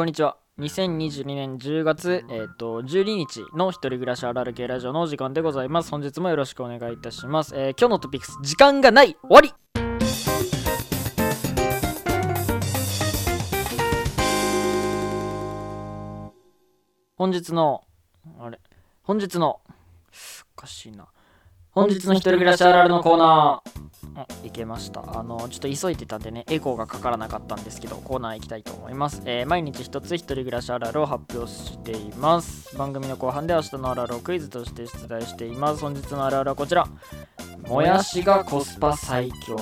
こんにちは。2022年10月、えー、と12日の一人暮らしあるある系ラジオの時間でございます。本日もよろしくお願いいたします。えー今日のトピックス、時間がない終わり本日の、あれ、本日の、おかしいな。本日の一人暮らしあるあるのコーナー。あいけました。あの、ちょっと急いでたんでね、エコーがかからなかったんですけど、コーナー行きたいと思います。えー毎日一つ一人暮らしあるあるを発表しています。番組の後半で明日のあるあるをクイズとして出題しています。本日のあるあるはこちら。もやしがコスパ最強。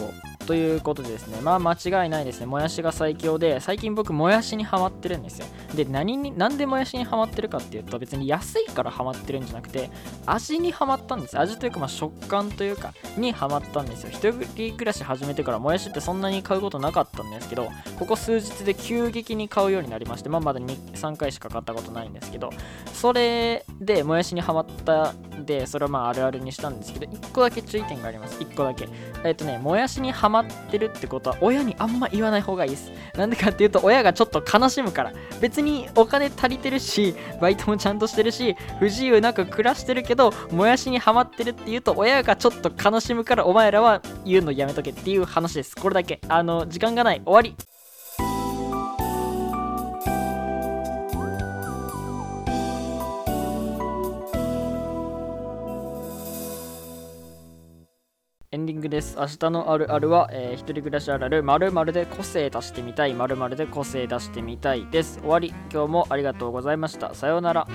ということでですね、まあ間違いないですね。もやしが最強で、最近僕、もやしにハマってるんですよ。で、何に、なんでもやしにハマってるかっていうと、別に安いからハマってるんじゃなくて、味にハマったんです。味というか、まあ食感というか、にハマったんですよ。一人暮らし始めてから、もやしってそんなに買うことなかったんですけど、ここ数日で急激に買うようになりまして、まあまだ2、3回しか買ったことないんですけど、それでもやしにハマったで、それはまああるあるにしたんですけど、1個だけ注意点があります。1個だけ。えっ、とね、もやしにハマってるってことは、親にあんま言わない方がいいです。なんでかっていうと、親がちょっと悲しむから。別にお金足りてるし、バイトもちゃんとしてるし、不自由なく暮らしてるけど、もやしにハマってるって言うと、親がちょっと悲しむから、お前らは言うのやめとけっていう話です。これだけ。あの、時間がない。終わり。エンディングです。明日のあるあるは、えー一人暮らしあるあるまるで個性出してみたい、まるで個性出してみたいです。終わり。今日もありがとうございました。さようなら。